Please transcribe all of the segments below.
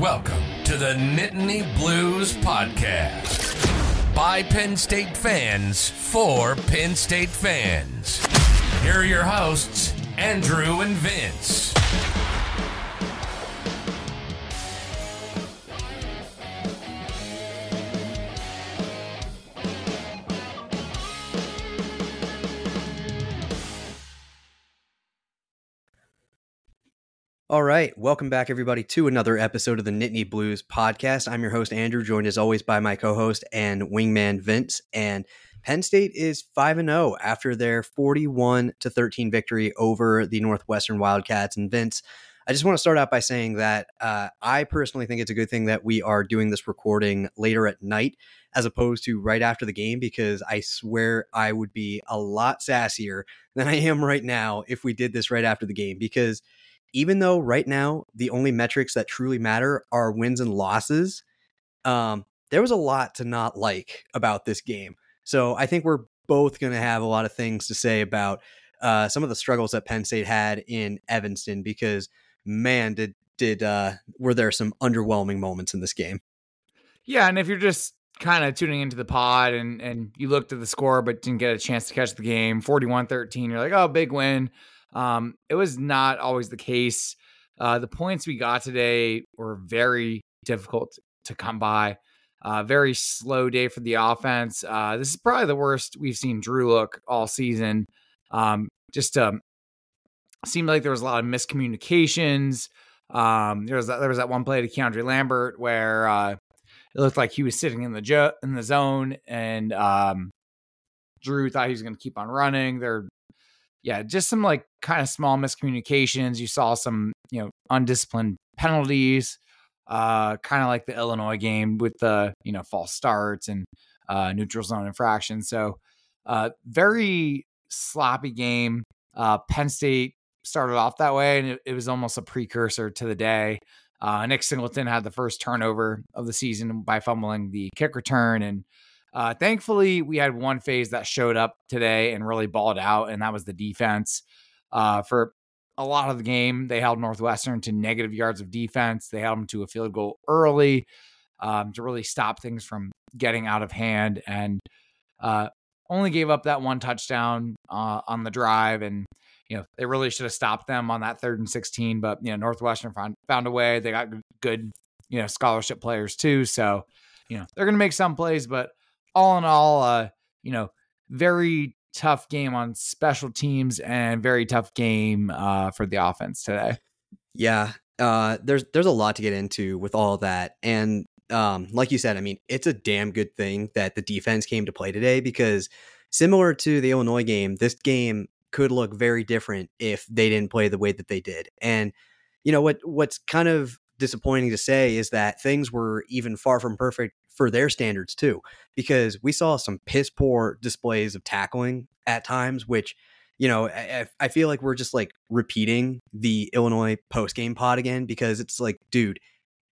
Welcome to the Nittany Blues Podcast. By Penn State fans, for Penn State fans. Here are your hosts, Andrew and Vince. All right, welcome back, everybody, to another episode of the Nittany Blues podcast. I'm your host, Andrew, joined as always by my co host and wingman, Vince. And Penn State is 5 0 after their 41 to 13 victory over the Northwestern Wildcats. And Vince, I just want to start out by saying that uh, I personally think it's a good thing that we are doing this recording later at night as opposed to right after the game because I swear I would be a lot sassier than I am right now if we did this right after the game because even though right now the only metrics that truly matter are wins and losses, um, there was a lot to not like about this game. So I think we're both going to have a lot of things to say about uh, some of the struggles that Penn State had in Evanston because man, did did uh, were there some underwhelming moments in this game? Yeah, and if you're just kind of tuning into the pod and and you looked at the score but didn't get a chance to catch the game 41-13 you're like oh big win um, it was not always the case. Uh, the points we got today were very difficult to come by. Uh, very slow day for the offense. Uh, this is probably the worst we've seen Drew look all season. Um, just um, seemed like there was a lot of miscommunications. Um, there was that, there was that one play to Keandre Lambert where uh, it looked like he was sitting in the jo- in the zone, and um, Drew thought he was going to keep on running. There yeah, just some like kind of small miscommunications. You saw some, you know, undisciplined penalties, uh, kind of like the Illinois game with the, you know, false starts and uh, neutral zone infractions. So, uh, very sloppy game. Uh, Penn State started off that way, and it, it was almost a precursor to the day. Uh, Nick Singleton had the first turnover of the season by fumbling the kick return, and uh, thankfully, we had one phase that showed up today and really balled out, and that was the defense. Uh, for a lot of the game, they held Northwestern to negative yards of defense. They held them to a field goal early um, to really stop things from getting out of hand, and uh, only gave up that one touchdown uh, on the drive. And you know they really should have stopped them on that third and sixteen, but you know Northwestern found found a way. They got good you know scholarship players too, so you know they're going to make some plays, but all in all, uh, you know, very tough game on special teams and very tough game uh, for the offense today. Yeah, uh, there's there's a lot to get into with all that, and um, like you said, I mean, it's a damn good thing that the defense came to play today because similar to the Illinois game, this game could look very different if they didn't play the way that they did. And you know what what's kind of disappointing to say is that things were even far from perfect for their standards too, because we saw some piss poor displays of tackling at times, which you know, I, I, feel like we're just like repeating the Illinois post game pod again because it's like, dude,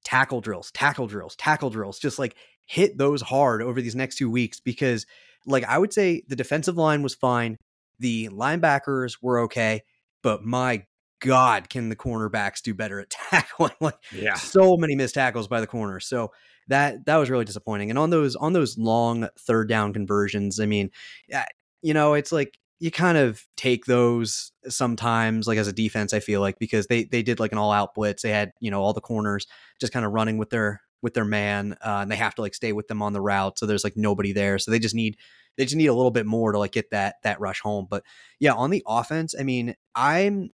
tackle drills, tackle drills, tackle drills, just like hit those hard over these next two weeks because, like, I would say the defensive line was fine, the linebackers were okay, but my God, can the cornerbacks do better at tackling? like, yeah, so many missed tackles by the corner. So that that was really disappointing. And on those on those long third down conversions, I mean, you know, it's like you kind of take those sometimes like as a defense i feel like because they they did like an all out blitz they had you know all the corners just kind of running with their with their man uh, and they have to like stay with them on the route so there's like nobody there so they just need they just need a little bit more to like get that that rush home but yeah on the offense i mean i'm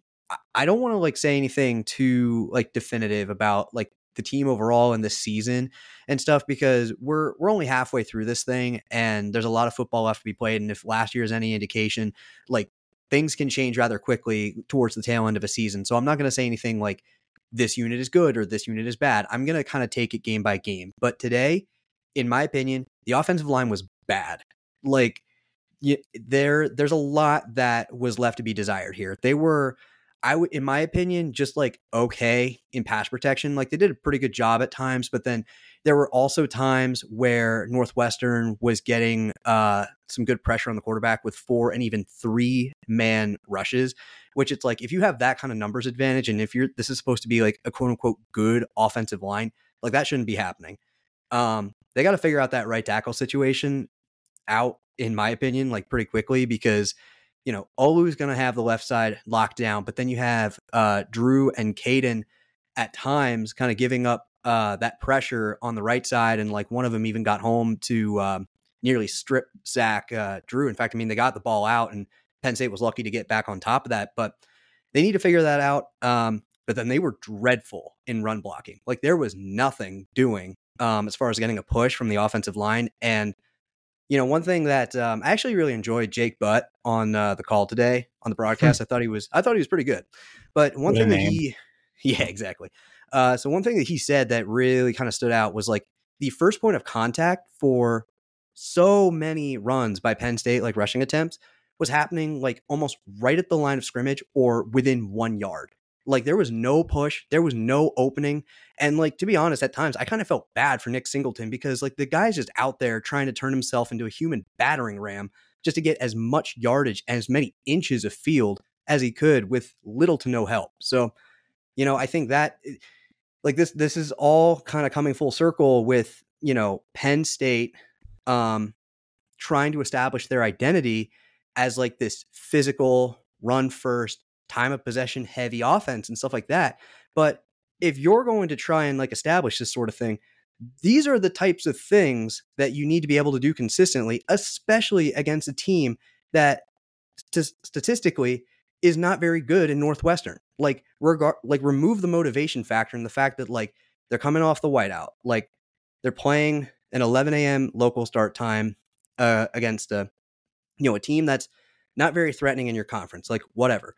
i don't want to like say anything too like definitive about like the team overall in this season and stuff because we're we're only halfway through this thing and there's a lot of football left to be played and if last year is any indication like things can change rather quickly towards the tail end of a season. So i'm not going to say anything like this unit is good or this unit is bad. I'm going to kind of take it game by game. But today in my opinion the offensive line was bad. Like there there's a lot that was left to be desired here. They were I would, in my opinion, just like okay in pass protection. Like they did a pretty good job at times, but then there were also times where Northwestern was getting uh, some good pressure on the quarterback with four and even three man rushes, which it's like if you have that kind of numbers advantage and if you're this is supposed to be like a quote unquote good offensive line, like that shouldn't be happening. Um, they got to figure out that right tackle situation out, in my opinion, like pretty quickly because you know Olu's going to have the left side locked down, but then you have uh, Drew and Caedan at times kind of giving up uh, that pressure on the right side, and like one of them even got home to um, nearly strip sack uh, Drew. In fact, I mean they got the ball out, and Penn State was lucky to get back on top of that, but they need to figure that out. Um, but then they were dreadful in run blocking. Like there was nothing doing um, as far as getting a push from the offensive line. And you know, one thing that um, I actually really enjoyed Jake Butt on uh, the call today on the hmm. broadcast. I thought he was, I thought he was pretty good. But one thing that he, yeah, exactly. Uh, so one thing that he said that really kind of stood out was like the first point of contact for so many runs by Penn State, like rushing attempts, was happening like almost right at the line of scrimmage or within one yard. Like there was no push, there was no opening. And like to be honest, at times I kind of felt bad for Nick Singleton because like the guy's just out there trying to turn himself into a human battering ram just to get as much yardage and as many inches of field as he could with little to no help. So, you know, I think that eh, like this this is all kind of coming full circle with, you know, Penn State um trying to establish their identity as like this physical run first time of possession heavy offense and stuff like that. But if you're going to try and like establish this sort of thing, these are the types of things that you need to be able to do consistently, especially against a team that st- statistically is not very good in Northwestern. Like regard like remove the motivation factor and the fact that like they're coming off the whiteout. Like they're playing an 11 a.m. local start time uh, against a you know a team that's not very threatening in your conference. Like whatever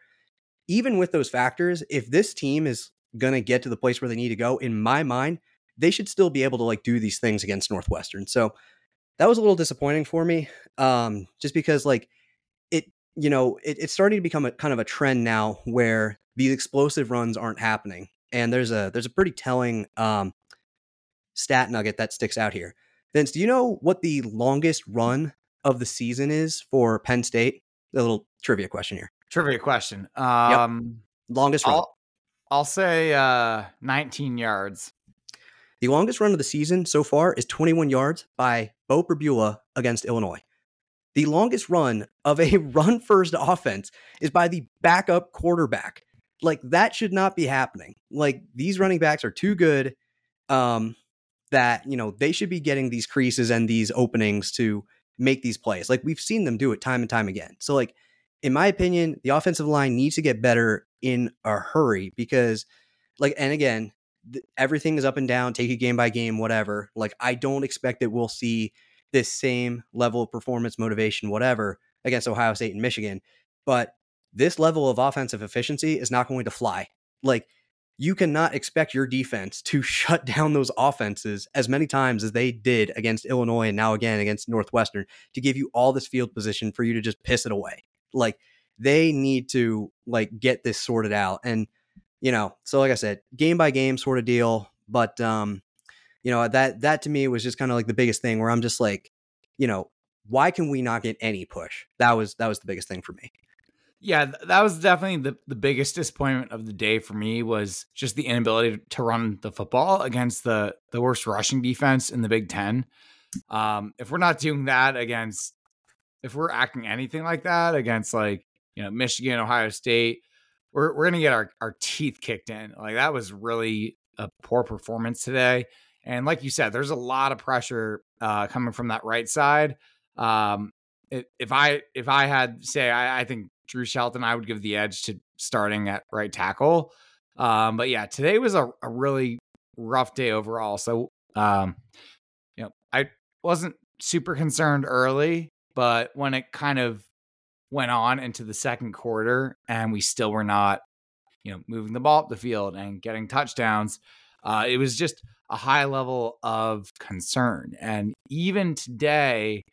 even with those factors, if this team is going to get to the place where they need to go, in my mind, they should still be able to like do these things against Northwestern. So that was a little disappointing for me, um, just because like it, you know, it, it's starting to become a kind of a trend now where these explosive runs aren't happening. And there's a there's a pretty telling um, stat nugget that sticks out here. Vince, do you know what the longest run of the season is for Penn State? A little trivia question here. Trivia question. Um, yep. Longest run. I'll, I'll say uh, 19 yards. The longest run of the season so far is 21 yards by Beau Pribula against Illinois. The longest run of a run first offense is by the backup quarterback. Like that should not be happening. Like these running backs are too good um, that, you know, they should be getting these creases and these openings to make these plays. Like we've seen them do it time and time again. So like in my opinion, the offensive line needs to get better in a hurry because, like, and again, th- everything is up and down, take it game by game, whatever. Like, I don't expect that we'll see this same level of performance, motivation, whatever, against Ohio State and Michigan. But this level of offensive efficiency is not going to fly. Like, you cannot expect your defense to shut down those offenses as many times as they did against Illinois and now again against Northwestern to give you all this field position for you to just piss it away. Like they need to like get this sorted out. And you know, so like I said, game by game sort of deal. But um, you know, that that to me was just kind of like the biggest thing where I'm just like, you know, why can we not get any push? That was that was the biggest thing for me. Yeah, that was definitely the, the biggest disappointment of the day for me was just the inability to run the football against the the worst rushing defense in the Big Ten. Um, if we're not doing that against if we're acting anything like that against like you know Michigan, Ohio State, we're we're gonna get our our teeth kicked in. Like that was really a poor performance today. And like you said, there's a lot of pressure uh, coming from that right side. Um, if I if I had say I, I, think Drew Shelton, I would give the edge to starting at right tackle. Um, but yeah, today was a, a really rough day overall. So um, you know, I wasn't super concerned early. But when it kind of went on into the second quarter and we still were not, you know, moving the ball up the field and getting touchdowns, uh, it was just a high level of concern. And even today,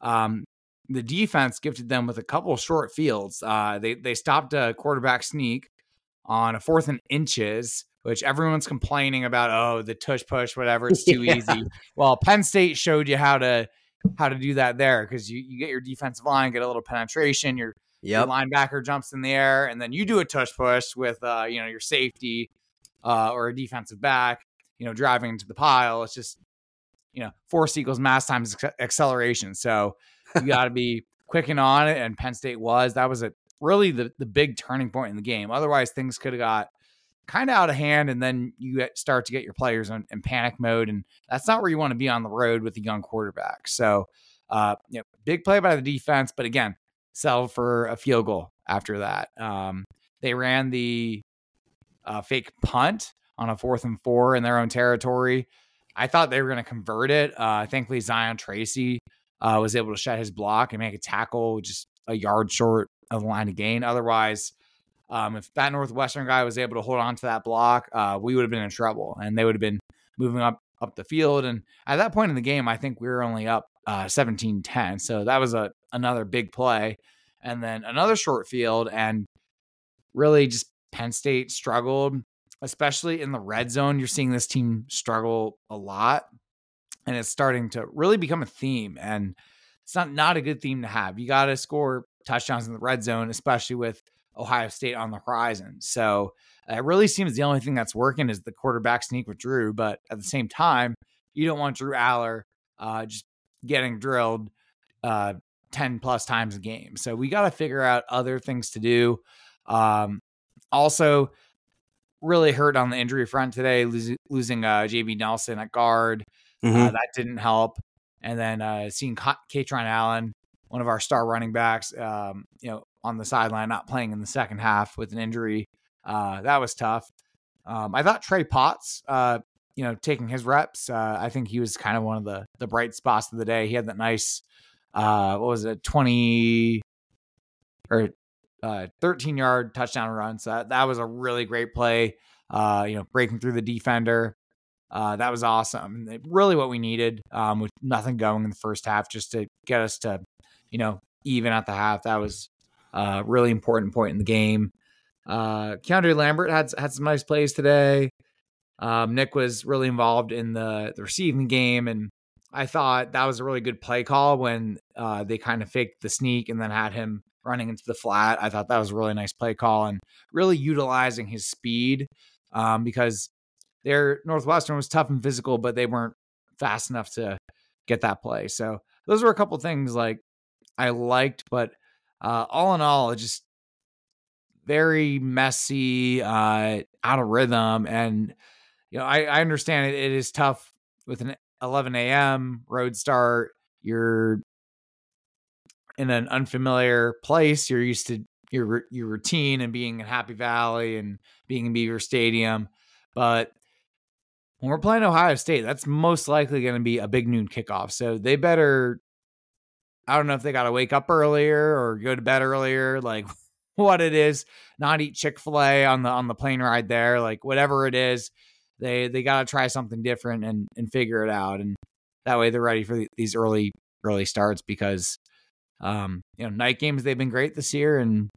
um, the defense gifted them with a couple short fields. Uh, they they stopped a quarterback sneak on a fourth and inches, which everyone's complaining about. Oh, the tush push, whatever, it's too yeah. easy. Well, Penn State showed you how to how to do that there because you, you get your defensive line, get a little penetration, you're Yep. Your linebacker jumps in the air, and then you do a tush push with uh, you know your safety uh, or a defensive back, you know, driving into the pile. It's just you know force equals mass times acceleration. So you got to be quick and on it, and Penn State was. That was a really the the big turning point in the game. Otherwise, things could have got kind of out of hand, and then you start to get your players in, in, panic mode, and that's not where you want to be on the road with a young quarterback. So, uh, you know, big play by the defense, but again, sell for a field goal after that. Um, they ran the uh, fake punt on a fourth and four in their own territory. I thought they were going to convert it. Uh, thankfully, Zion Tracy uh, was able to shut his block and make a tackle just a yard short of the line of gain. Otherwise, um, if that Northwestern guy was able to hold on to that block, uh, we would have been in trouble, and they would have been moving up up the field. And at that point in the game, I think we were only up uh, 17-10. So that was a another big play, and then another short field, and really just Penn State struggled, especially in the red zone. You're seeing this team struggle a lot, and it's starting to really become a theme. And it's not not a good theme to have. You got to score touchdowns in the red zone, especially with Ohio State on the horizon. So it really seems the only thing that's working is the quarterback sneak with Drew. But at the same time, you don't want Drew Allar uh, just getting drilled uh, 10 plus times a game. So we got to figure out other things to do. Um, also, really hurt on the injury front today, losing, losing uh, JB Nelson at guard. Uh, mm-hmm. Uh, that didn't help. And then uh, seeing Kaytron Allen, one of our star running backs, um, you know, on the sideline, not playing in the second half with an injury. Uh, that was tough. Um, I thought Trey Potts, uh, you know, taking his reps, uh, I think he was kind of one of the the bright spots of the day. He had that nice, uh, what was it, twenty or uh, thirteen yard touchdown run. So that, that was a really great play. Uh, you know, breaking through the defender. That was awesome. Really, what we needed um, with nothing going in the first half, just to get us to, you know, even at the half. That was uh, really important point in the game. Uh, Keandre Lambert had had some nice plays today. Um, Nick was really involved in the, the receiving game, and I thought that was a really good play call when uh, they kind of faked the sneak and then had him running into the flat. I thought that was a really nice play call and really utilizing his speed um, because their Northwestern was tough and physical, but they weren't fast enough to get that play. So those were a couple things like I liked, but uh, all in all, just very messy, uh, out of rhythm. And, you know, I, I understand it, it is tough with an 11 a.m. road start. You're in an unfamiliar place. You're used to your your routine and being in Happy Valley and being in Beaver Stadium. But when we're playing Ohio State, that's most likely going to be a big noon kickoff. So they better I don't know if they got to wake up earlier or go to bed earlier, like what it is. Not eat Chick Fil A on the on the plane ride there, like whatever it is. They they got to try something different and and figure it out, and that way they're ready for these early early starts because um you know night games they've been great this year, and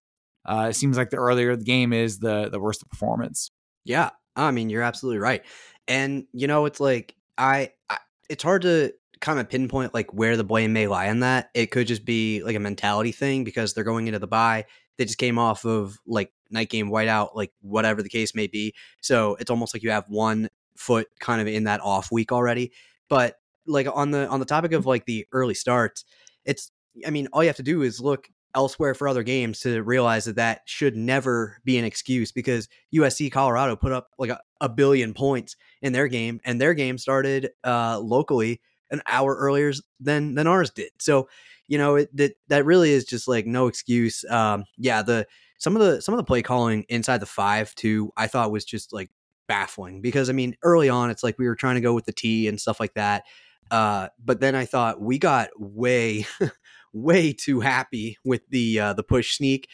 uh, it seems like the earlier the game is, the the worse the performance. Yeah, I mean you're absolutely right, and you know it's like I, I it's hard to kind of pinpoint like where the blame may lie in that. It could just be like a mentality thing because they're going into the bye. They just came off of like night game whiteout, like whatever the case may be. So it's almost like you have one foot kind of in that off week already. But like on the on the topic of like the early starts, it's I mean all you have to do is look elsewhere for other games to realize that that should never be an excuse because USC Colorado put up like a, a billion points in their game and their game started uh, locally an hour earlier than than ours did. So, you know, it, that that really is just like no excuse. Um, yeah, the some of the some of the play calling inside the five too, I thought was just like baffling because I mean, early on, it's like we were trying to go with the T and stuff like that. Uh, but then I thought we got way, way too happy with the uh, the push sneak.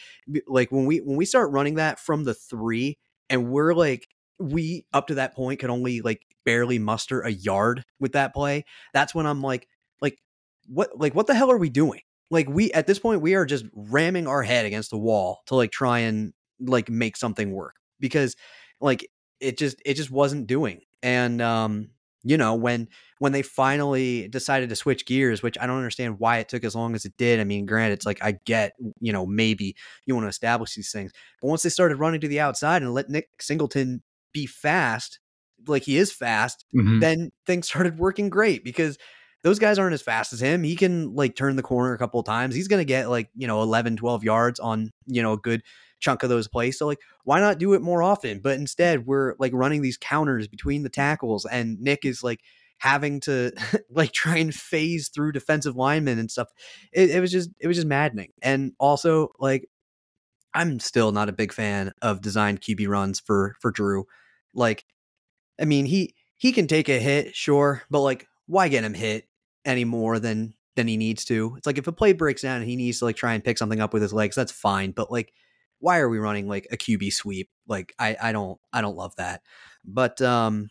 Like when we when we start running that from the three, and we're like we up to that point could only like barely muster a yard with that play, that's when I'm like, like what, like what the hell are we doing? Like we at this point we are just ramming our head against the wall to like try and like make something work because like it just it just wasn't doing. And um you know, when when they finally decided to switch gears, which I don't understand why it took as long as it did. I mean, granted, it's like I get, you know, maybe you want to establish these things, but once they started running to the outside and let Nick Singleton be fast, like he is fast, Mhm. then things started working great because those guys aren't as fast as him. He can like turn the corner a couple of times. He's going to get like, you know, 11, 12 yards on, you know, a good chunk of those plays. So like, why not do it more often? But instead, we're like running these counters between the tackles and Nick is like having to like try and phase through defensive linemen and stuff. It, it was just it was just maddening. And also like I'm still not a big fan of designed QB runs for for Drew. Like, I mean, he he can take a hit, sure, but like, why get him hit any more than than he needs to? It's like if a play breaks down and he needs to like try and pick something up with his legs, that's fine. But like, why are we running like a QB sweep? Like, I I don't I don't love that. But um,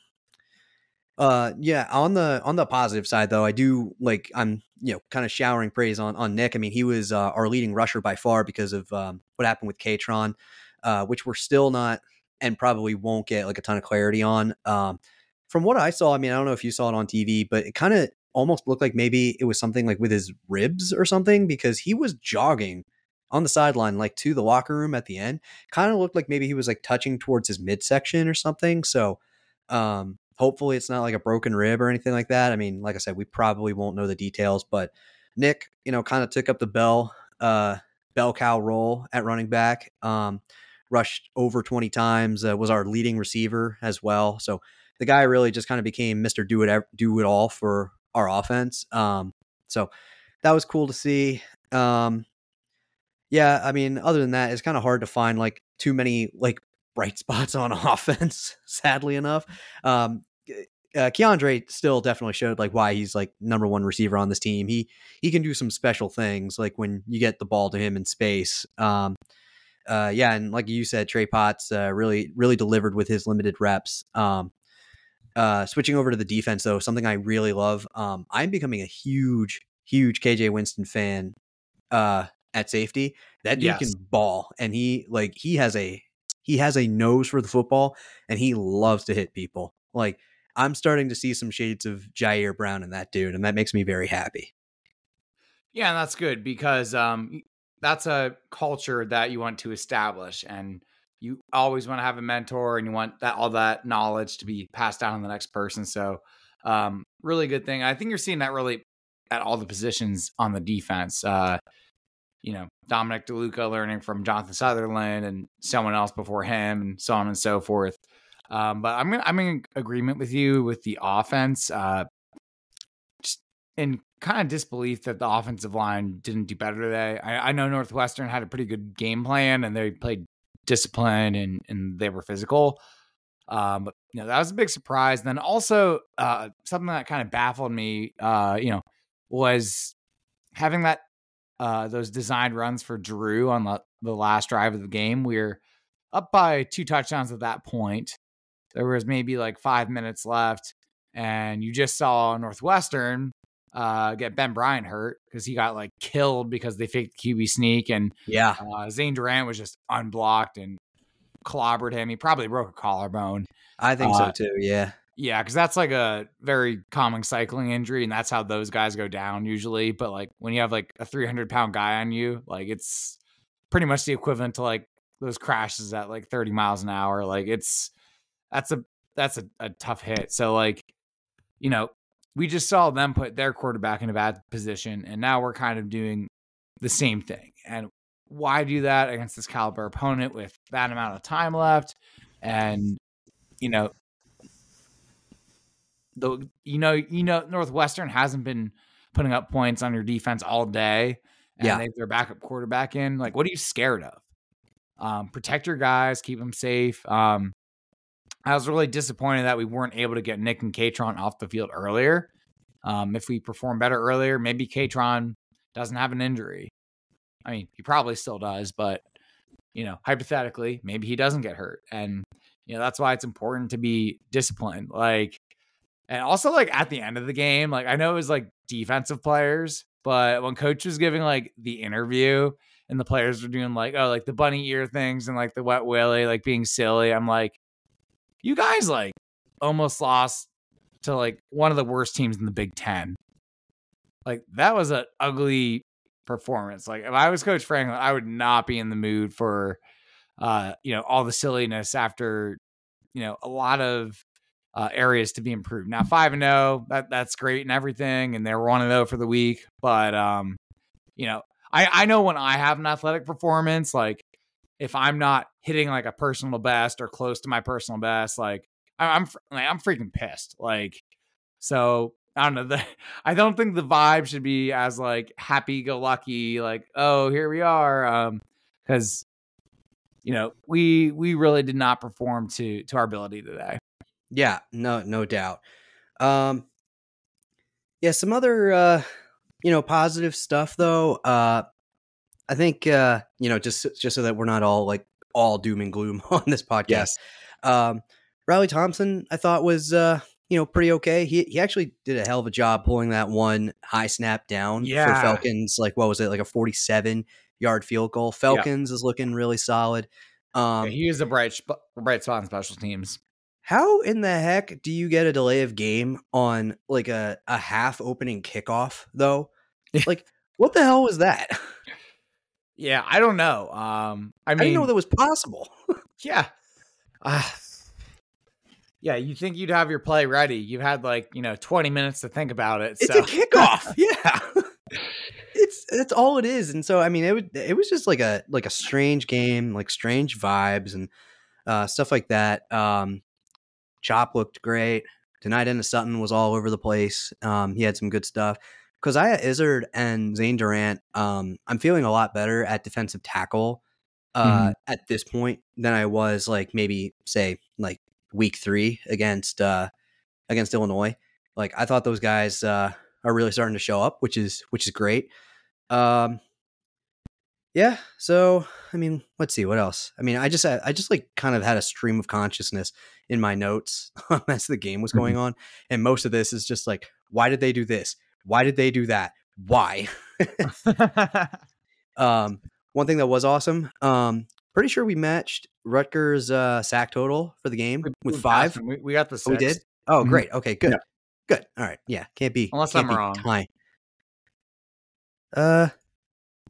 uh, yeah, on the on the positive side though, I do like I'm you know kind of showering praise on on Nick. I mean, he was uh, our leading rusher by far because of um, what happened with Kaytron, uh, which we're still not and probably won't get like a ton of clarity on. Um, from what I saw, I mean, I don't know if you saw it on TV, but it kind of almost looked like maybe it was something like with his ribs or something because he was jogging on the sideline, like to the locker room at the end. Kind of looked like maybe he was like touching towards his midsection or something. So, um, hopefully it's not like a broken rib or anything like that. I mean, like I said, we probably won't know the details, but Nick, you know, kind of took up the bell, uh, bell cow role at running back. Um, rushed over 20 times, uh, was our leading receiver as well. So the guy really just kind of became Mr. Do it, do it all for our offense. Um, so that was cool to see. Um, yeah, I mean, other than that, it's kind of hard to find like too many like bright spots on offense, sadly enough. Um, uh, Keandre still definitely showed like why he's like number one receiver on this team. He he can do some special things like when you get the ball to him in space. Um, uh, yeah, and like you said, Trey Potts uh, really really delivered with his limited reps. Um, uh, switching over to the defense though, something I really love. Um, I'm becoming a huge huge KJ Winston fan. Uh, at safety, that dude Yes. can ball, and he like he has a he has a nose for the football, and he loves to hit people. Like I'm starting to see some shades of Ji'Ayir Brown in that dude, and that makes me very happy. Yeah, and that's good because um that's a culture that you want to establish and you always want to have a mentor and you want that all that knowledge to be passed down to the next person. So um really good thing. I think you're seeing that really at all the positions on the defense. Uh you know, Dominic DeLuca learning from Jonathan Sutherland and someone else before him and so on and so forth. Um, but I'm I'm in agreement with you with the offense. Uh in kind of disbelief that the offensive line didn't do better today. I, I know Northwestern had a pretty good game plan and they played discipline and and they were physical. Um, but you know that was a big surprise. then also uh, something that kind of baffled me, uh, you know, was having that uh, those designed runs for Drew on the, the last drive of the game. We are up by two touchdowns at that point. There was maybe like five minutes left, and you just saw Northwestern uh, get Ben Bryant hurt because he got like killed because they faked the QB sneak, and Yeah, uh, Zane Durant was just unblocked and clobbered him. He probably broke a collarbone. I think Uh, so too. Yeah, Yeah, because that's like a very common cycling injury, and that's how those guys go down usually. But like when you have like a 300 pound guy on you, like it's pretty much the equivalent to like those crashes at like 30 miles an hour. Like it's that's a that's a, a tough hit. So like you know we just saw them put their quarterback in a bad position, and now we're kind of doing the same thing. And why do that against this caliber opponent with that amount of time left? And you know the you know you know Northwestern hasn't been putting up points on your defense all day, and Yeah. they have their backup quarterback in. Like, what are you scared of? Um, protect your guys, keep them safe. Um, I was really disappointed that we weren't able to get Nick and Kaytron off the field earlier. Um, if we perform better earlier, maybe Kaytron doesn't have an injury. I mean, he probably still does, but you know, hypothetically, maybe he doesn't get hurt, and you know that's why it's important to be disciplined. Like, and also like at the end of the game, like I know it was like defensive players, but when coach was giving like the interview and the players were doing like oh like the bunny ear things and like the wet willy like being silly, I'm like, you guys like almost lost to like one of the worst teams in the Big Ten. Like that was an ugly performance. Like if I was Coach Franklin, I would not be in the mood for uh, you know, all the silliness after, you know, a lot of uh, areas to be improved. Now five and zero, oh, that that's great and everything, and they're one and zero oh for the week. But um, you know, I I know when I have an athletic performance, like if I'm not hitting like a personal best or close to my personal best, like I, am like, I'm freaking pissed. Like so. I don't know. The, I don't think the vibe should be as like happy go lucky, like, oh, here we are. Um, because you know, we we really did not perform to to our ability today. Yeah, no, no doubt. Um, yeah, some other uh, you know positive stuff though. Uh, I think uh, you know just just so that we're not all like all doom and gloom on this podcast. Yes. Um, Riley Thompson, I thought was uh, you know pretty okay. He he actually did a hell of a job pulling that one high snap down yeah. for Felkins. Like what was it, like a forty-seven yard field goal. Felkins yeah. is looking really solid. Um, yeah, he is a bright sp- bright spot on special teams. How in the heck do you get a delay of game on like a, a half opening kickoff though? like what the hell was that? Yeah, I don't know. Um, I mean, I didn't know that was possible. yeah. Uh, yeah, you think you'd have your play ready. You've had like, you know, 20 minutes to think about it. It's so. a kickoff. yeah it's that's all it is. And so I mean, it was it was just like a like a strange game, like strange vibes and uh, stuff like that. Um, Chop looked great. Dani Dennis-Sutton was all over the place. Um, he had some good stuff. Coziah Izzard and Zane Durant, um, I'm feeling a lot better at defensive tackle uh, mm-hmm. at this point than I was like maybe say like week three against uh, against Illinois. Like I thought those guys uh, are really starting to show up, which is which is great. Um, yeah. So I mean, let's see what else. I mean, I just I just like kind of had a stream of consciousness in my notes as the game was going mm-hmm. on, and most of this is just like, why did they do this? Why did they do that? Why? um, one thing that was awesome. Um, pretty sure we matched Rutgers' uh, sack total for the game with five. We, we, got the six. Oh, we did. Oh, mm-hmm. great. Okay, good. Yeah. Good. All right. Yeah. Can't be. Unless can't I'm wrong. High. Uh.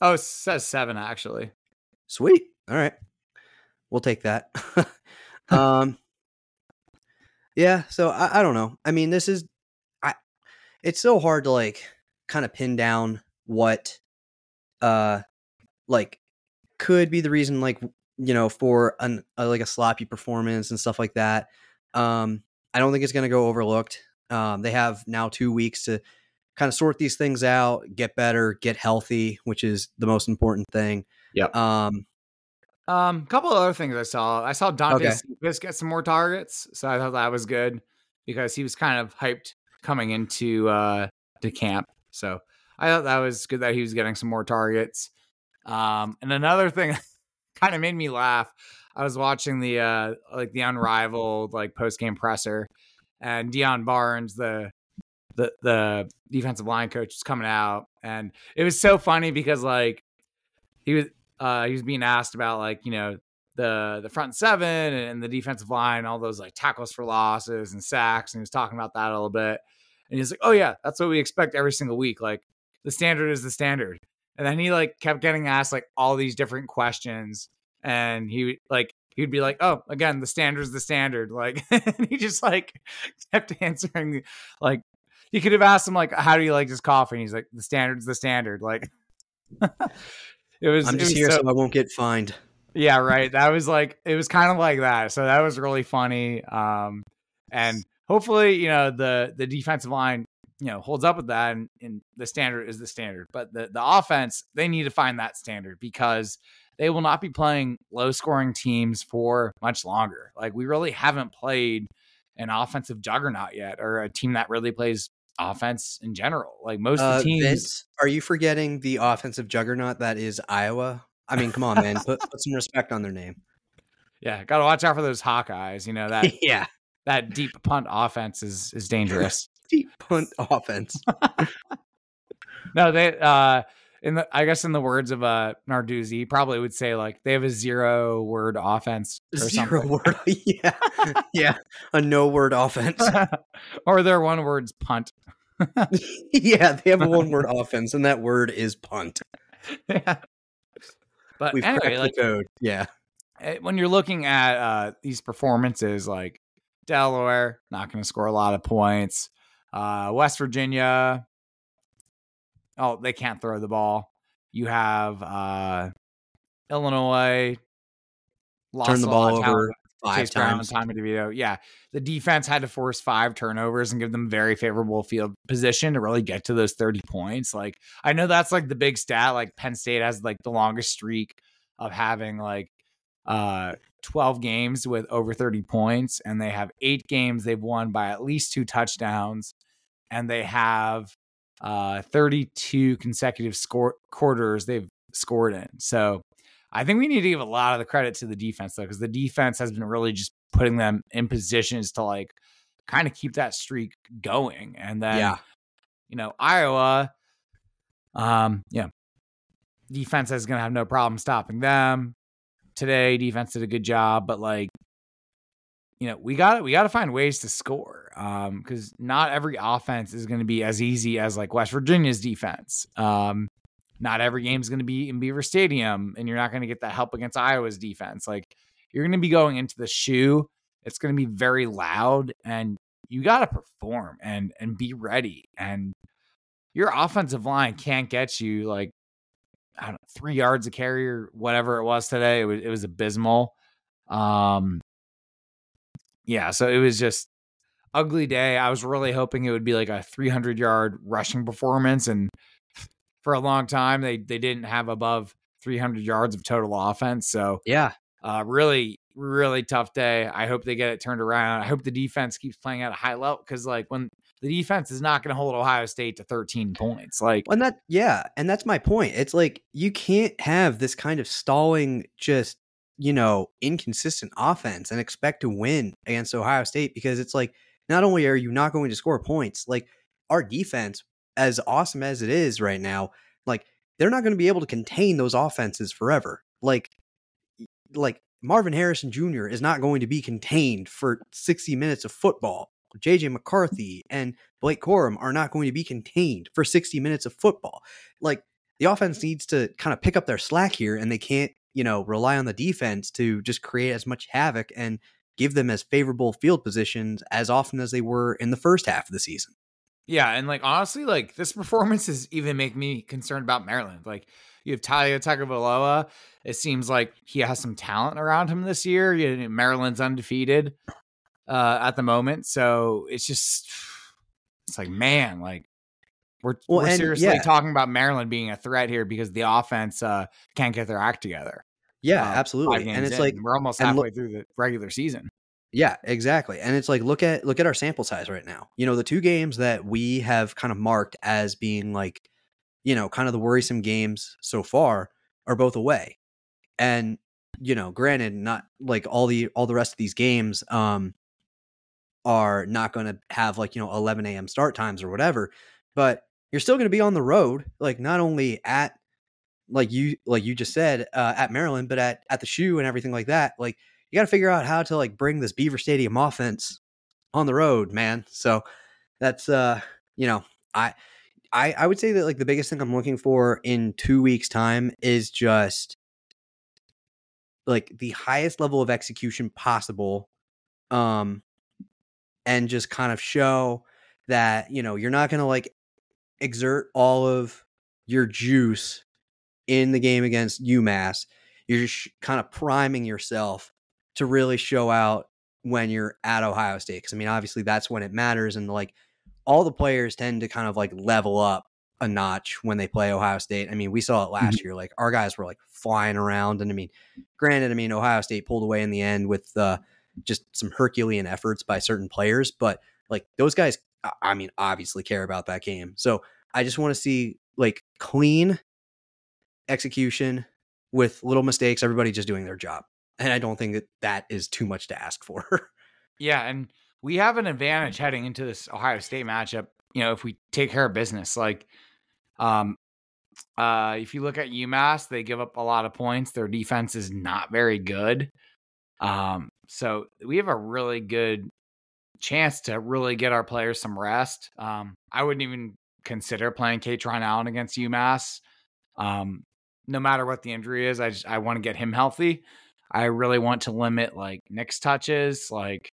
Oh, it says seven actually. Sweet. All right. We'll take that. um. Yeah. So I, I don't know. I mean, this is. I. It's so hard to like kind of pin down what, uh, like, could be the reason like you know for an uh, like a sloppy performance and stuff like that. Um. I don't think it's going to go overlooked. Um, they have now two weeks to kind of sort these things out, get better, get healthy, which is the most important thing. Yeah. Um, um, a couple of other things I saw. I saw Dante okay. get some more targets, so I thought that was good because he was kind of hyped coming into uh to camp. So I thought that was good that he was getting some more targets. Um, and another thing kind of made me laugh. I was watching the uh like the unrivaled like post game presser, and Deion Barnes, the the the defensive line coach, was coming out, and it was so funny because like he was uh he was being asked about like you know the the front seven and the defensive line, all those like tackles for losses and sacks, and he was talking about that a little bit, and he's like, oh yeah, that's what we expect every single week, like the standard is the standard. And then he like kept getting asked like all these different questions, and he like he'd be like, "Oh, again, the standard's the standard." Like, and he just like kept answering. Like, you could have asked him like, "How do you like this coffee?" And he's like, "The standard's the standard." Like, it was. I'm just was here so, so I won't get fined. Yeah, right. That was like it was kind of like that. So that was really funny. Um, and hopefully, you know, the the defensive line, you know, holds up with that, and, and the standard is the standard. But the the offense, they need to find that standard because they will not be playing low scoring teams for much longer. Like we really haven't played an offensive juggernaut yet or a team that really plays offense in general. Like most uh, teams Vince, are you forgetting the offensive juggernaut that is Iowa? I mean, come on, man. put, put some respect on their name. Yeah, got to watch out for those Hawkeyes. You know that. yeah, that deep punt offense is is dangerous. deep punt offense. no, they uh in the I guess in the words of uh Narduzzi, probably would say like they have a zero word offense or Zero something. word. yeah. yeah. A no word offense. or their one words punt. yeah. They have a one word offense, and that word is punt. yeah. But We've anyway, like the code. Yeah. eh, when you're looking at uh these performances, like Delaware, not going to score a lot of points. Uh, West Virginia, oh, they can't throw the ball. You have uh, Illinois, lost Turn the ball over five Chase Brown, times. Tommy DeVito. Yeah, the defense had to force five turnovers and give them very favorable field position to really get to those 30 points. Like, I know that's like the big stat. Like, Penn State has like the longest streak of having like uh 12 games with over 30 points, and they have eight games they've won by at least two touchdowns, and they have uh 32 consecutive score quarters they've scored in. So I think we need to give a lot of the credit to the defense though, because the defense has been really just putting them in positions to like kind of keep that streak going. And then yeah. you know, Iowa, um, yeah, defense is gonna have no problem stopping them. Today, defense did a good job, but like, you know, we got we got to find ways to score, um, because not every offense is going to be as easy as like West Virginia's defense. Um, not every game is going to be in Beaver Stadium, and you're not going to get that help against Iowa's defense. Like, you're going to be going into the shoe. It's going to be very loud, and you got to perform and and be ready. And your offensive line can't get you like I don't know, three yards a carry or whatever it was today. It was it was abysmal. Um, yeah, so it was just ugly day. I was really hoping it would be like a 300 yard rushing performance, and for a long time they they didn't have above 300 yards of total offense. So Yeah. uh, really, really tough day. I hope they get it turned around. I hope the defense keeps playing at a high level because, like, when the defense is not going to hold Ohio State to 13 points, like, And that, yeah, and that's my point. It's like you can't have this kind of stalling, just you know, inconsistent offense and expect to win against Ohio State because it's like not only are you not going to score points, like our defense, as awesome as it is right now, like they're not going to be able to contain those offenses forever. Like, like Marvin Harrison Jr. is not going to be contained for 60 minutes of football. JJ McCarthy and Blake Corum are not going to be contained for 60 minutes of football. Like the offense needs to kind of pick up their slack here and they can't, you know, rely on the defense to just create as much havoc and give them as favorable field positions as often as they were in the first half of the season. Yeah, and like honestly, like this performance is even make me concerned about Maryland. Like you have Taulia Tagovailoa. It seems like he has some talent around him this year. You Maryland's undefeated uh, at the moment, so it's just it's like man, like we're Well, we're and, seriously yeah. talking about Maryland being a threat here because the offense uh, can't get their act together. Yeah, uh, absolutely. And it's in. like we're almost halfway look- through the regular season. Yeah, exactly. And it's like look at look at our sample size right now. You know, the two games that we have kind of marked as being like, you know, kind of the worrisome games so far are both away. And you know, granted not like all the all the rest of these games um are not going to have like, you know, 11 a.m. start times or whatever, but you're still going to be on the road, like not only at like you like you just said uh, at Maryland, but at at the shoe and everything like that. Like you got to figure out how to like bring this Beaver Stadium offense on the road, man. So that's uh, you know, I I I would say that like the biggest thing I'm looking for in 2 weeks time is just like the highest level of execution possible um and just kind of show that, you know, you're not going to like exert all of your juice in the game against UMass. You're just kind of priming yourself to really show out when you're at Ohio State. Because I mean, obviously that's when it matters, and like all the players tend to kind of like level up a notch when they play Ohio State. I mean, we saw it last year. Like our guys were like flying around, and I mean, granted, I mean Ohio State pulled away in the end with uh, just some Herculean efforts by certain players, but like those guys, I mean, obviously care about that game. So I just want to see like clean execution with little mistakes, everybody just doing their job. And I don't think that that is too much to ask for. Yeah, and we have an advantage heading into this Ohio State matchup. You know, if we take care of business, like, um, Uh, if you look at UMass, they give up a lot of points. Their defense is not very good. Um, so we have a really good chance to really get our players some rest. Um, I wouldn't even consider playing Kaytron Allen against UMass. Um, no matter what the injury is, I just I want to get him healthy. I really want to limit like Nick's touches. Like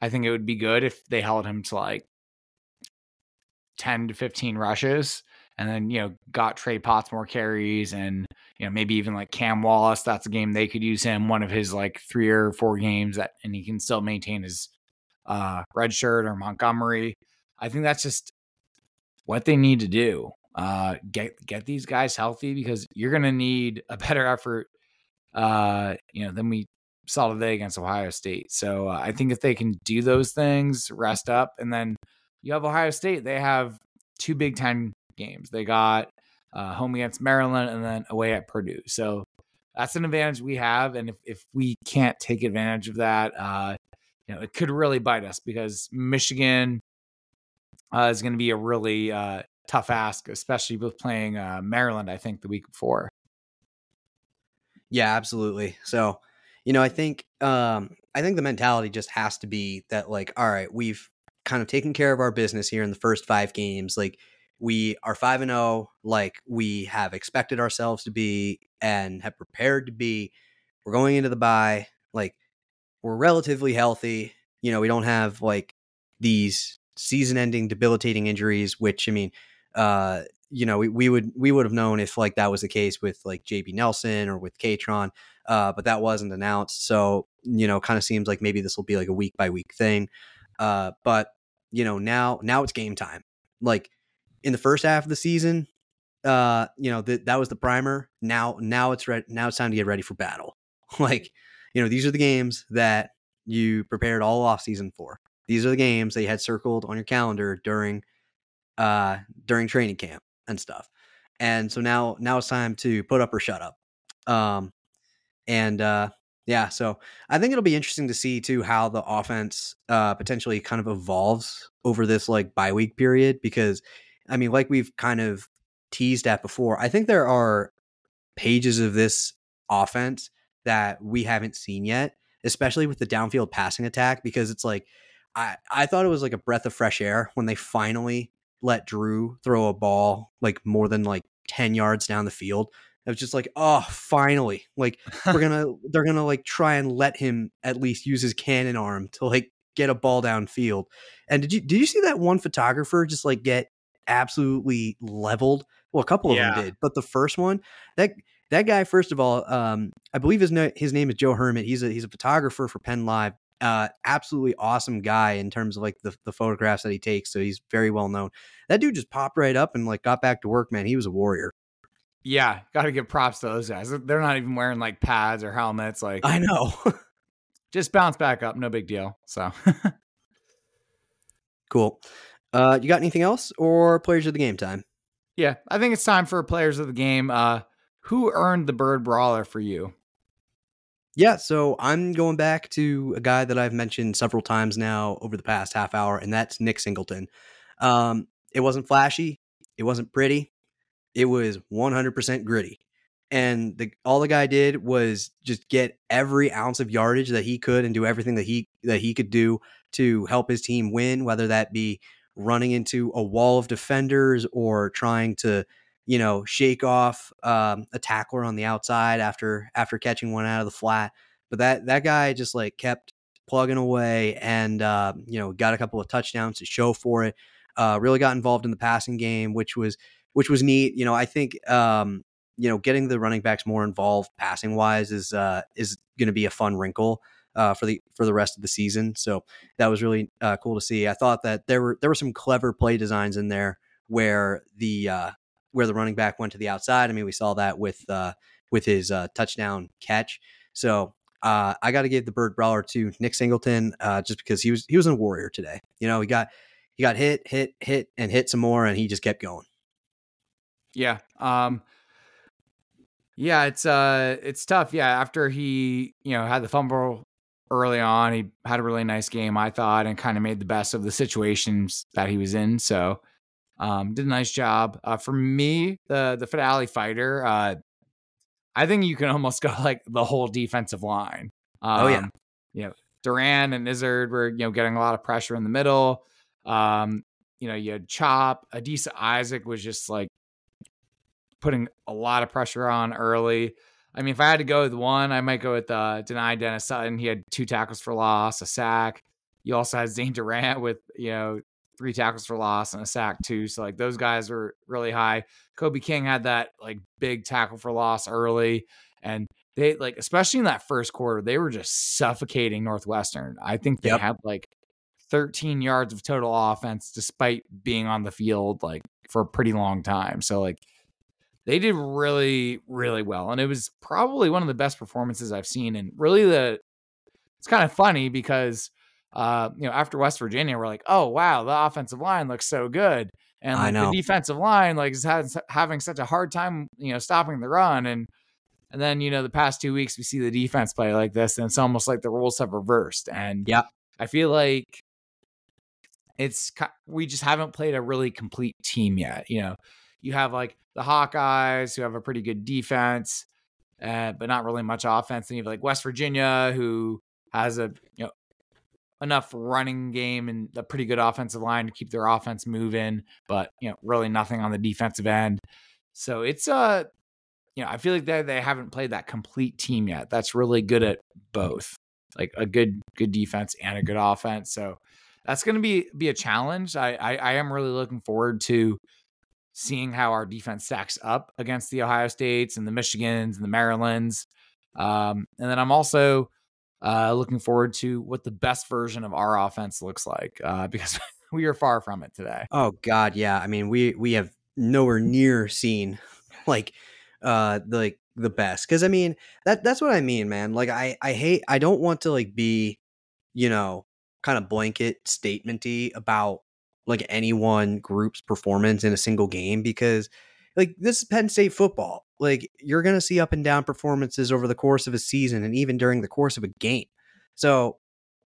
I think it would be good if they held him to like 10 to 15 rushes and then, you know, got Trey Potts more carries and, you know, maybe even like Cam Wallace. That's a game they could use him one of his like three or four games that, and he can still maintain his uh, red shirt or Montgomery. I think that's just what they need to do. Uh, get get these guys healthy because you're to need a better effort, uh, you know, then we saw today against Ohio State. So uh, I think if they can do those things, rest up, and then you have Ohio State. They have two Big Ten games. They got uh, home against Maryland and then away at Purdue. So that's an advantage we have. And if, if we can't take advantage of that, uh, you know, it could really bite us because Michigan uh, is going to be a really uh, tough ask, especially with playing uh, Maryland, I think, the week before. Yeah, absolutely. So, you know, I think um, I think the mentality just has to be that like, all right, we've kind of taken care of our business here in the first five games. Like we are five and zero, oh, like we have expected ourselves to be and have prepared to be. We're going into the bye, like we're relatively healthy. You know, we don't have like these season-ending debilitating injuries, which I mean, uh, you know, we, we would we would have known if like that was the case with like JB Nelson or with Kaytron, uh, but that wasn't announced. So you know, kind of seems like maybe this will be like a week by week thing. Uh, but you know, now now it's game time. Like in the first half of the season, uh, you know, that that was the primer. Now now it's ready now it's time to get ready for battle. like, you know, these are the games that you prepared all off season for. These are the games that you had circled on your calendar during uh during training camp and stuff. And so now now it's time to put up or shut up. Um and uh yeah, so I think it'll be interesting to see too how the offense uh, potentially kind of evolves over this like bye week period because I mean, like we've kind of teased at before, I think there are pages of this offense that we haven't seen yet, especially with the downfield passing attack because it's like I I thought it was like a breath of fresh air when they finally let Drew throw a ball like more than like 10 yards down the field I was just like, oh, finally. Like we're gonna they're gonna like try and let him at least use his cannon arm to like get a ball downfield. And did you did you see that one photographer just like get absolutely leveled? Well, a couple of yeah. them did, but the first one, that that guy, first of all, um, I believe his his name is Joe Hermitt. He's a he's a photographer for Penn Live. Uh, absolutely awesome guy in terms of like the, the photographs that he takes. So he's very well known. That dude just popped right up and like got back to work, man. He was a warrior. Yeah, got to give props to those guys. They're not even wearing like pads or helmets. Like I know, just bounce back up, no big deal. So cool. Uh, you got anything else or players of the game time? Yeah, I think it's time for players of the game. Uh, who earned the bird brawler for you? Yeah, so I'm going back to a guy that I've mentioned several times now over the past half hour, and that's Nick Singleton. Um, it wasn't flashy, it wasn't pretty, it was 100% gritty. And the all the guy did was just get every ounce of yardage that he could and do everything that he that he could do to help his team win, whether that be running into a wall of defenders or trying to, you know, shake off um, a tackler on the outside after after catching one out of the flat. But that that guy just like kept plugging away and uh, you know got a couple of touchdowns to show for it. Uh, really got involved in the passing game, which was which was neat. You know, I think um, you know getting the running backs more involved passing wise is uh, is going to be a fun wrinkle. Uh, for the for the rest of the season. So that was really uh, cool to see. I thought that there were there were some clever play designs in there where the uh, where the running back went to the outside. I mean, we saw that with uh, with his uh, touchdown catch. So uh, I got to give the bird brawler to Nick Singleton uh, just because he was he was a warrior today. You know, he got he got hit, hit, hit, and hit some more, and he just kept going. Yeah. Um yeah, it's uh it's tough. Yeah, after he, you know, had the fumble early on, he had a really nice game, I thought, and kind of made the best of the situations that he was in. So Um, did a nice job. Uh, for me, the the Finale fighter, uh, I think you can almost go like the whole defensive line. Um, oh yeah, um, you know Durant and Izzard were you know getting a lot of pressure in the middle. Um, you know you had Chop, Adisa Isaac was just like putting a lot of pressure on early. I mean, if I had to go with one, I might go with uh, Dani Dennis Sutton. He had two tackles for loss, a sack. You also had Zane Durant with you know three tackles for loss and a sack too. So like those guys were really high. Kobe King had that like big tackle for loss early, and they like especially in that first quarter they were just suffocating Northwestern. I think they yep. had like 13 yards of total offense despite being on the field like for a pretty long time. So like they did really really well and it was probably one of the best performances I've seen and really the it's kind of funny because uh, you know, after West Virginia, we're like, oh wow, the offensive line looks so good, and like, the defensive line like is having such a hard time, you know, stopping the run, and and then you know the past two weeks we see the defense play like this, and it's almost like the rules have reversed, and yeah, I feel like it's we just haven't played a really complete team yet. You know, you have like the Hawkeyes who have a pretty good defense, uh, but not really much offense, and you have like West Virginia who has a you know enough running game and a pretty good offensive line to keep their offense moving, but you know, really nothing on the defensive end. So it's uh you know, I feel like they they haven't played that complete team yet. That's really good at both. Like a good good defense and a good offense. So that's going to be be a challenge. I, I I am really looking forward to seeing how our defense stacks up against the Ohio States and the Michigans and the Marylands. Um, and then I'm also uh, looking forward to what the best version of our offense looks like uh, because we are far from it today. Oh God, yeah. I mean, we we have nowhere near seen like uh like the best because I mean that that's what I mean, man. Like I I hate I don't want to like be you know kind of blanket statementy about like any one group's performance in a single game because like this is Penn State football. Like you're going to see up and down performances over the course of a season and even during the course of a game. So,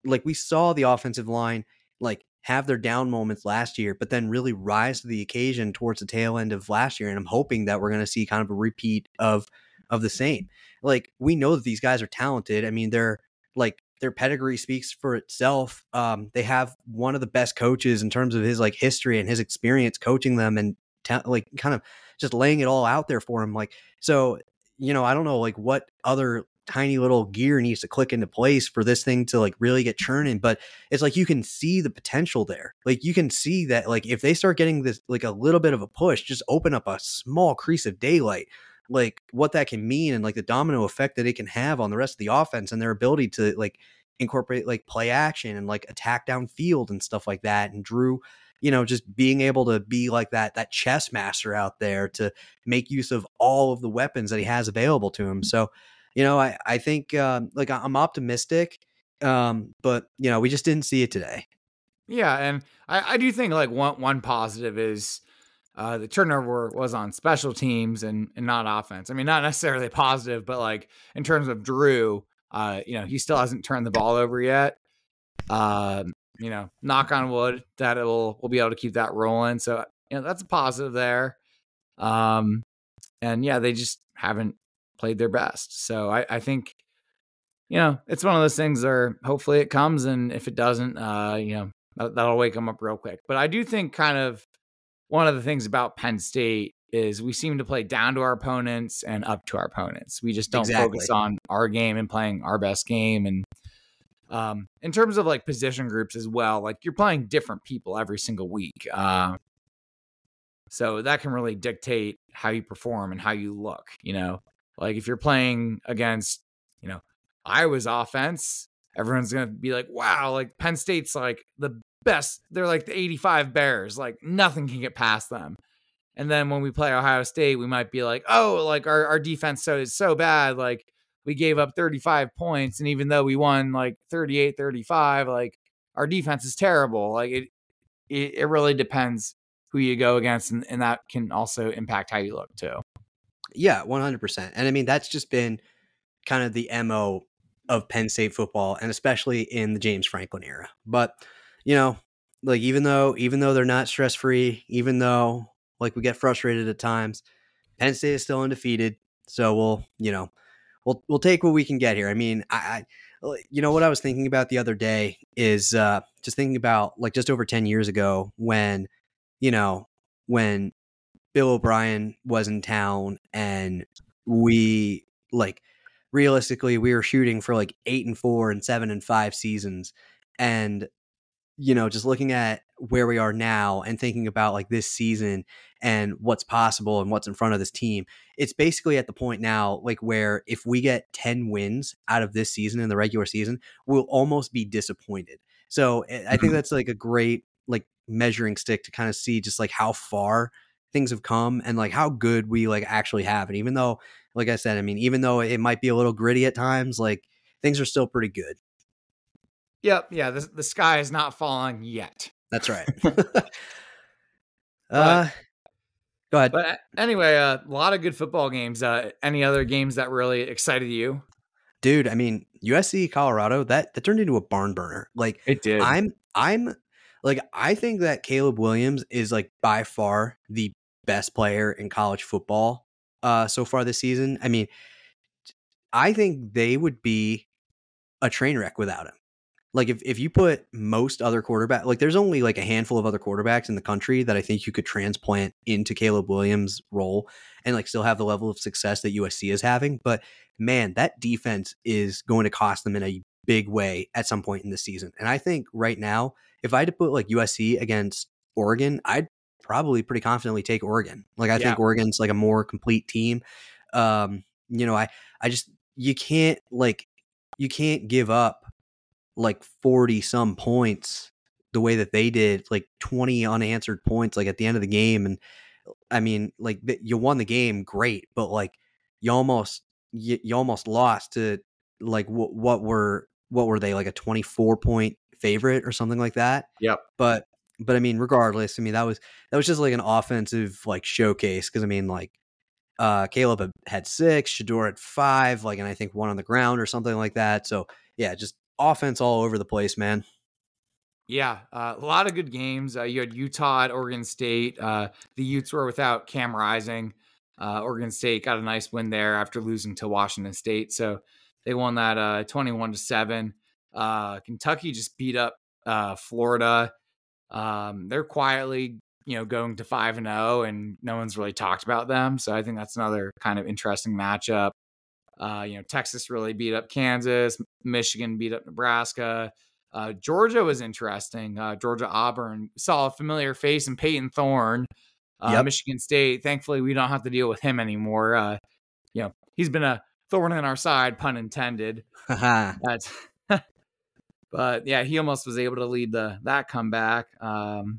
like we saw the offensive line like have their down moments last year, but then really rise to the occasion towards the tail end of last year. And I'm hoping that we're going to see kind of a repeat of of the same. Like we know that these guys are talented. I mean, they're like their pedigree speaks for itself. Um, they have one of the best coaches in terms of his like history and his experience coaching them, and ta- like kind of just laying it all out there for him. Like, so, you know, I don't know like what other tiny little gear needs to click into place for this thing to like really get churning but it's like you can see the potential there like you can see that like if they start getting this like a little bit of a push just open up a small crease of daylight like what that can mean and like the domino effect that it can have on the rest of the offense and their ability to like incorporate like play action and like attack downfield and stuff like that and drew you know just being able to be like that that chess master out there to make use of all of the weapons that he has available to him so you know i i think um, like i'm optimistic um but you know we just didn't see it today yeah and i i do think like one one positive is uh, the turnover was on special teams and, and not offense. I mean, not necessarily positive, but like in terms of Drew, uh, you know, he still hasn't turned the ball over yet. Um, you know, knock on wood that it will we'll be able to keep that rolling. So you know that's a positive there. Um, and yeah, they just haven't played their best. So I, I think you know it's one of those things where hopefully it comes, and if it doesn't, uh, you know that, that'll wake them up real quick. But I do think kind of one of the things about Penn State is we seem to play down to our opponents and up to our opponents. We just don't exactly. focus on our game and playing our best game and um, in terms of like position groups as well, like you're playing different people every single week. Uh, so that can really dictate how you perform and how you look, you know, like if you're playing against, you know, Iowa's offense, everyone's going to be like, wow, like Penn State's like the best. They're like the 85 Bears, like nothing can get past them. And then when we play Ohio State, we might be like, oh, like our, our defense so is so bad. Like we gave up 35 points and even though we won like 38 35 like our defense is terrible like it it, it really depends who you go against and, and that can also impact how you look too yeah 100% and i mean that's just been kind of the mo of penn state football and especially in the james franklin era but you know like even though even though they're not stress free, even though like we get frustrated at times, Penn State is still undefeated. So we'll you know we'll we'll take what we can get here. I mean, I, I you know what I was thinking about the other day is uh, just thinking about like just over ten years ago when you know when Bill O'Brien was in town and we like realistically we were shooting for like eight and four and seven and five seasons and you know just looking at where we are now and thinking about like this season and what's possible and what's in front of this team it's basically at the point now like where if we get 10 wins out of this season in the regular season we'll almost be disappointed so eh, i think Mhm. that's like a great like measuring stick to kind of see just like how far things have come and like how good we like actually have and even though like i said i mean even though it might be a little gritty at times like things are still pretty good Yep. Yeah. The, the sky is not falling yet. That's right uh go ahead But a- anyway, uh, a lot of good football games. Uh, any other games that really excited you? dude i mean usc colorado that that turned into a barn burner like It did. i'm i'm like i think that caleb williams is like by far the best player in college football uh so far this season i mean i think they would be a train wreck without him like if, if you put most other quarterback like there's only like a handful of other quarterbacks in the country that i think you could transplant into caleb williams role and like still have the level of success that usc is having but man that defense is going to cost them in a big way at some point in the season and i think right now if i had to put like usc against oregon i'd probably pretty confidently take oregon like i Yeah. think oregon's like a more complete team um you know i i just you can't like you can't give up like 40 some points the way that they did like 20 unanswered points like at the end of the game and i mean like you won the game great but like you almost you, you almost lost to like what what were what were they like a 24 point favorite or something like that Yep. but but i mean regardless i mean that was that was just like an offensive like showcase because i mean like uh caleb had six Shedeur had five like and i think one on the ground or something like that so yeah just offense all over the place man Yeah, uh, a lot of good games. Uh, you had Utah at Oregon State. Uh, the Utes were without Cam Rising. Uh, Oregon State got a nice win there after losing to Washington State, so they won that uh, twenty-one to seven. Uh, Kentucky just beat up Florida. Um, they're quietly, you know, going to five and zero, and no one's really talked about them. So I think that's another kind of interesting matchup. Uh, you know, Texas really beat up Kansas. Michigan beat up Nebraska. Uh, Georgia was interesting. Uh, Georgia Auburn saw a familiar face in Payton Thorne. Uh, Yep. Michigan State. Thankfully, we don't have to deal with him anymore. Uh, you know, he's been a thorn in our side, pun intended. But yeah, he almost was able to lead the that comeback. Um,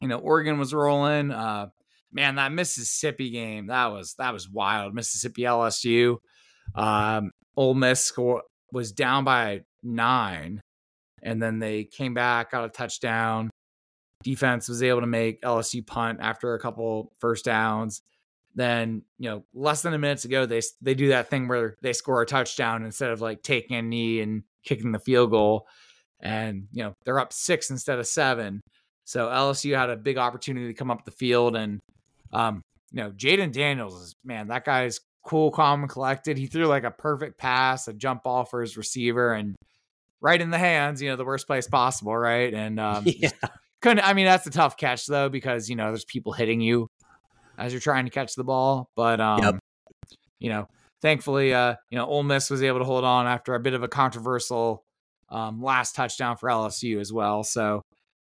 you know, Oregon was rolling. Uh, man, that Mississippi game that was that was wild. Mississippi LSU. Um, Ole Miss score was down by nine, and then they came back, got a touchdown. Defense was able to make LSU punt after a couple first downs. Then you know, less than a minute ago, they they do that thing where they score a touchdown instead of like taking a knee and kicking the field goal, and you know they're up six instead of seven. So LSU had a big opportunity to come up the field, and um, you know, Jayden Daniels is man, that guy's cool, calm, and collected. He threw like a perfect pass, a jump ball for his receiver, and right in the hands, you know, the worst place possible, right? And um, yeah couldn't. I mean, that's a tough catch though because you know there's people hitting you as you're trying to catch the ball. But um, Yep. you know, thankfully, uh, you know, Ole Miss was able to hold on after a bit of a controversial um, last touchdown for LSU as well. So,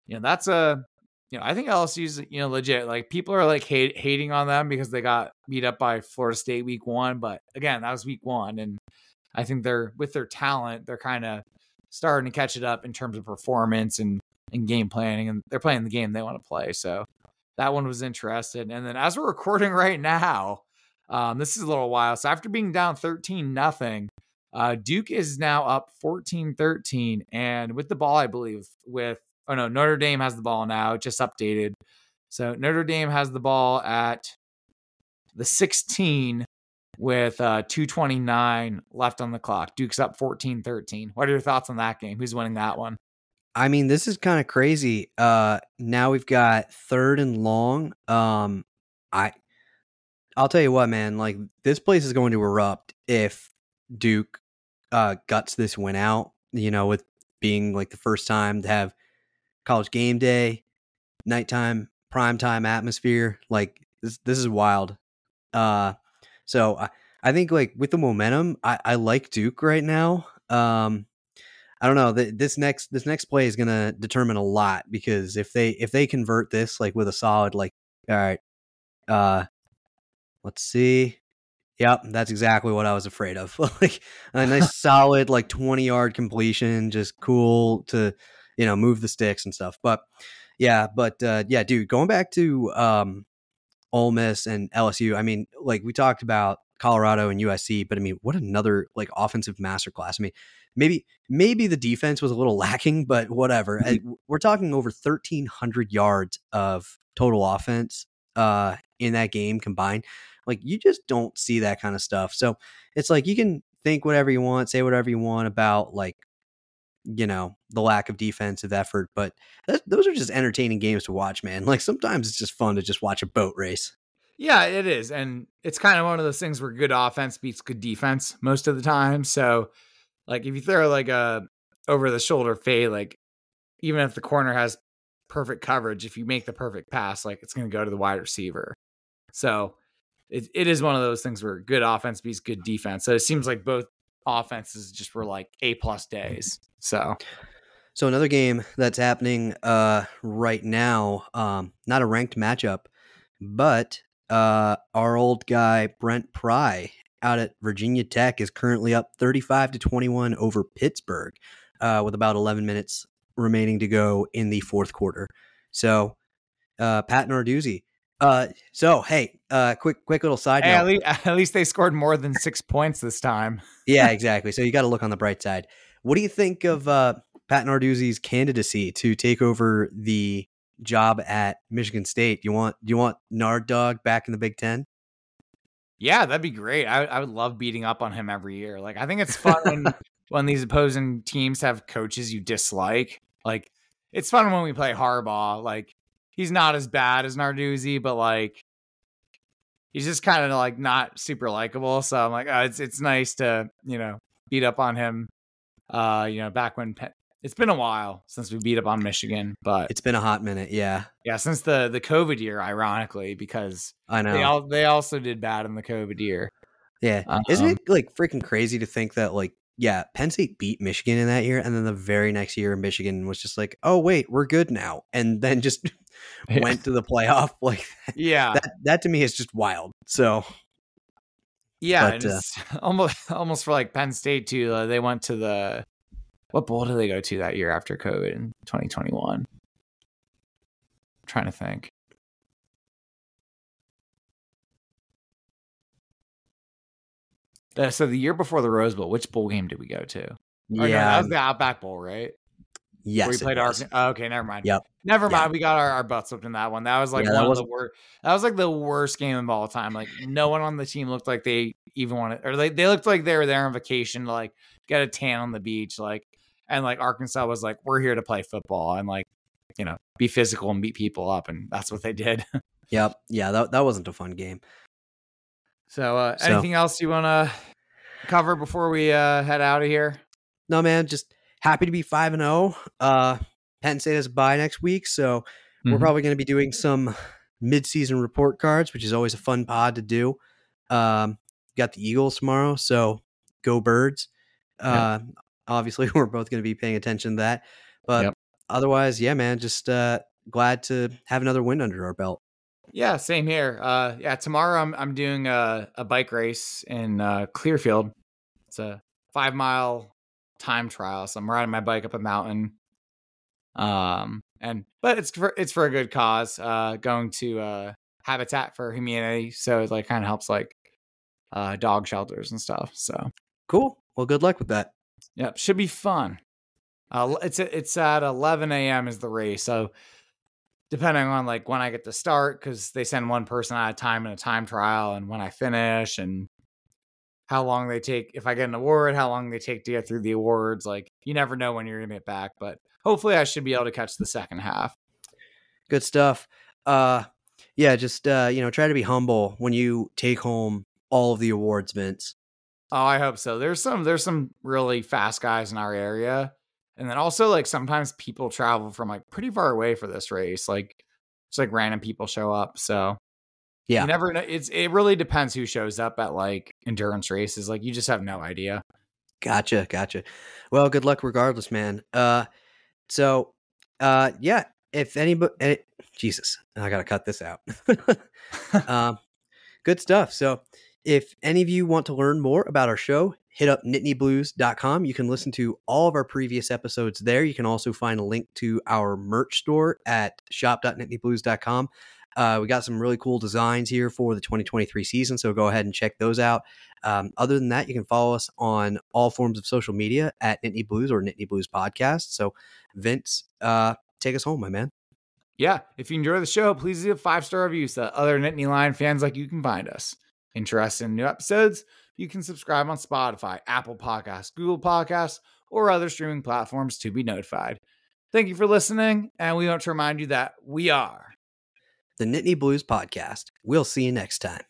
you know, that's a you know, I think LSU's you know legit. Like people are like hate, hating on them because they got beat up by Florida State week one, but again, that was week one, and I think they're with their talent, they're kind of starting to catch it up in terms of performance and and game planning, and they're playing the game they want to play. So that one was interesting. And then as we're recording right now, um, this is a little while. So after being down 13 nothing, uh, Duke is now up 14 13. And with the ball, I believe, with, oh no, Notre Dame has the ball now, it just updated. So Notre Dame has the ball at the 16 with uh, 229 left on the clock. Duke's up 14 13. What are your thoughts on that game? Who's winning that one? I mean, this is kind of crazy. Uh, now we've got third and long. Um, I, I'll tell you what, man. Like this place is going to erupt if Duke uh, guts this win out. You know, with being like the first time to have college game day, nighttime, prime time atmosphere. Like this, this is wild. Uh, so I, I think like with the momentum, I, I like Duke right now. Um, I don't know. that This next this next play is gonna determine a lot because if they if they convert this like with a solid like all right, uh, let's see. Yep, that's exactly what I was afraid of. like a nice solid like 20 yard completion, just cool to, you know, move the sticks and stuff. But yeah, but uh yeah, dude, going back to um Ole Miss and LSU, I mean, like we talked about Colorado and USC, but I mean, what another like offensive masterclass. I mean, maybe maybe the defense was a little lacking, but whatever. Mm-hmm. We're talking over 1300 yards of total offense uh in that game combined. Like you just don't see that kind of stuff. So it's like you can think whatever you want, say whatever you want about like you know the lack of defensive effort, but those are just entertaining games to watch, man. Like sometimes it's just fun to just watch a boat race. Yeah, it is, and it's kind of one of those things where good offense beats good defense most of the time. So, like if you throw like a over the shoulder fade, like even if the corner has perfect coverage, if you make the perfect pass, like it's going to go to the wide receiver. So it, it is one of those things where good offense beats good defense. So it seems like both offenses just were like A plus mm-hmm. days. So so another game that's happening uh, right now, um, not a ranked matchup, but uh, our old guy Brent Pry out at Virginia Tech is currently up 35 to 21 over Pittsburgh uh, with about 11 minutes remaining to go in the fourth quarter. So uh, Pat Narduzzi uh, so hey, uh, quick, quick little side hey, note. At least, at least they scored more than six points this time. yeah, exactly. So you got to look on the bright side. What do you think of uh, Pat Narduzzi's candidacy to take over the job at Michigan State? You want, do you want Nard Dog back in the Big Ten? Yeah, that'd be great. I, I would love beating up on him every year. Like, I think it's fun when when these opposing teams have coaches you dislike. Like, it's fun when we play Harbaugh. Like, he's not as bad as Narduzzi, but like he's just kind of like not super likable. So I'm like, oh, it's it's nice to you know beat up on him. Uh, you know, back when Penn, it's been a while since we beat up on Michigan, but it's been a hot minute. Yeah, yeah, since the the COVID year, ironically, because I know they all they also did bad in the COVID year. Yeah, um, isn't it like freaking crazy to think that like yeah, Penn State beat Michigan in that year, and then the very next year, Michigan was just like, "Oh wait, we're good now," and then just went to the playoff. Like, yeah, that that to me is just wild. So, yeah, but, uh, almost almost for like Penn State too. Uh, they went to the what bowl did they go to that year after COVID in 2021? trying to think. Uh, so the year before the Rose Bowl, which bowl game did we go to? Yeah, no, that was the Outback Bowl, right? Yes, we played our. Oh, okay, never mind. Yep. Never mind. We got our, our butts whipped in that one. That was like yeah, one of the worst. That was like the worst game of all time. Like no one on the team looked like they even wanted, or they they looked like they were there on vacation to like get a tan on the beach. Like and like Arkansas was like, we're here to play football and like you know be physical and beat people up, and that's what they did. yep. Yeah. That that wasn't a fun game. So, uh, so anything else you want to cover before we uh, head out of here? No, man. Just happy to be 5 and 0. Uh Penn State has a bye next week, so mm-hmm. we're probably going to be doing some mid-season report cards, which is always a fun pod to do. Um got the Eagles tomorrow, so go birds. Uh yep. obviously we're both going to be paying attention to that. But yep. otherwise, yeah, man, just uh glad to have another win under our belt. Yeah, same here. Uh yeah, tomorrow I'm I'm doing a, a bike race in uh Clearfield. It's a five mile time trial. So I'm riding my bike up a mountain. Um, and but it's for it's for a good cause. Uh, going to uh Habitat for Humanity, so it like kind of helps like uh dog shelters and stuff. So cool. Well, good luck with that. Yep, should be fun. Uh, it's it's at 11 a.m. is the race, so depending on like when I get to start, because they send one person at a time in a time trial, and when I finish, and how long they take if I get an award, how long they take to get through the awards. Like you never know when you're gonna get back, but hopefully I should be able to catch the second half. Good stuff. Uh yeah, just uh, you know, try to be humble when you take home all of the awards, Vince. Oh, I hope so. There's some there's some really fast guys in our area. And then also like sometimes people travel from like pretty far away for this race. Like it's like random people show up. So Yeah. you never know. It's it really depends who shows up at like endurance races. Like you just have no idea. Gotcha, gotcha. Well, good luck regardless, man. Uh so uh yeah, if anybody Jesus, I gotta cut this out. um good stuff. So if any of you want to learn more about our show, hit up nittanyblues.com. You can listen to all of our previous episodes there. You can also find a link to our merch store at shop.nittanyblues.com. Uh, we got some really cool designs here for the 2023 season, so go ahead and check those out. Um, other than that, you can follow us on all forms of social media at Nittany Blues or Nittany Blues Podcast. So, Vince, uh, take us home, my man. Yeah. If you enjoy the show, please leave a five star review so that other Nittany Lion fans like you can find us. Interested in new episodes? You can subscribe on Spotify, Apple Podcasts, Google Podcasts, or other streaming platforms to be notified. Thank you for listening, and we want to remind you that we are The Nittany Blues Podcast. We'll see you next time.